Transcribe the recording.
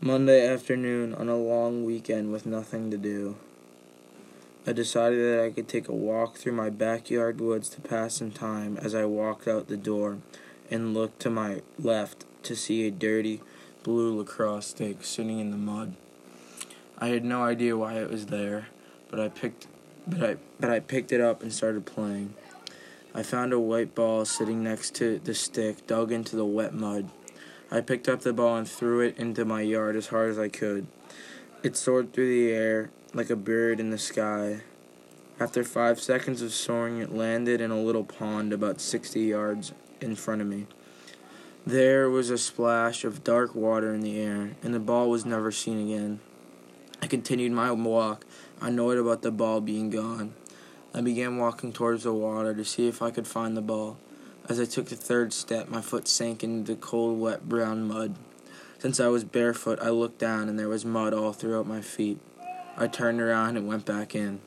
Monday afternoon on a long weekend with nothing to do. I decided that I could take a walk through my backyard woods to pass some time as I walked out the door and looked to my left to see a dirty blue lacrosse stick sitting in the mud. I had no idea why it was there, but I picked but I but I picked it up and started playing. I found a white ball sitting next to the stick dug into the wet mud. I picked up the ball and threw it into my yard as hard as I could. It soared through the air like a bird in the sky. After five seconds of soaring, it landed in a little pond about 60 yards in front of me. There was a splash of dark water in the air, and the ball was never seen again. I continued my walk, annoyed about the ball being gone. I began walking towards the water to see if I could find the ball. As I took the third step, my foot sank into the cold, wet brown mud. Since I was barefoot, I looked down and there was mud all throughout my feet. I turned around and went back in.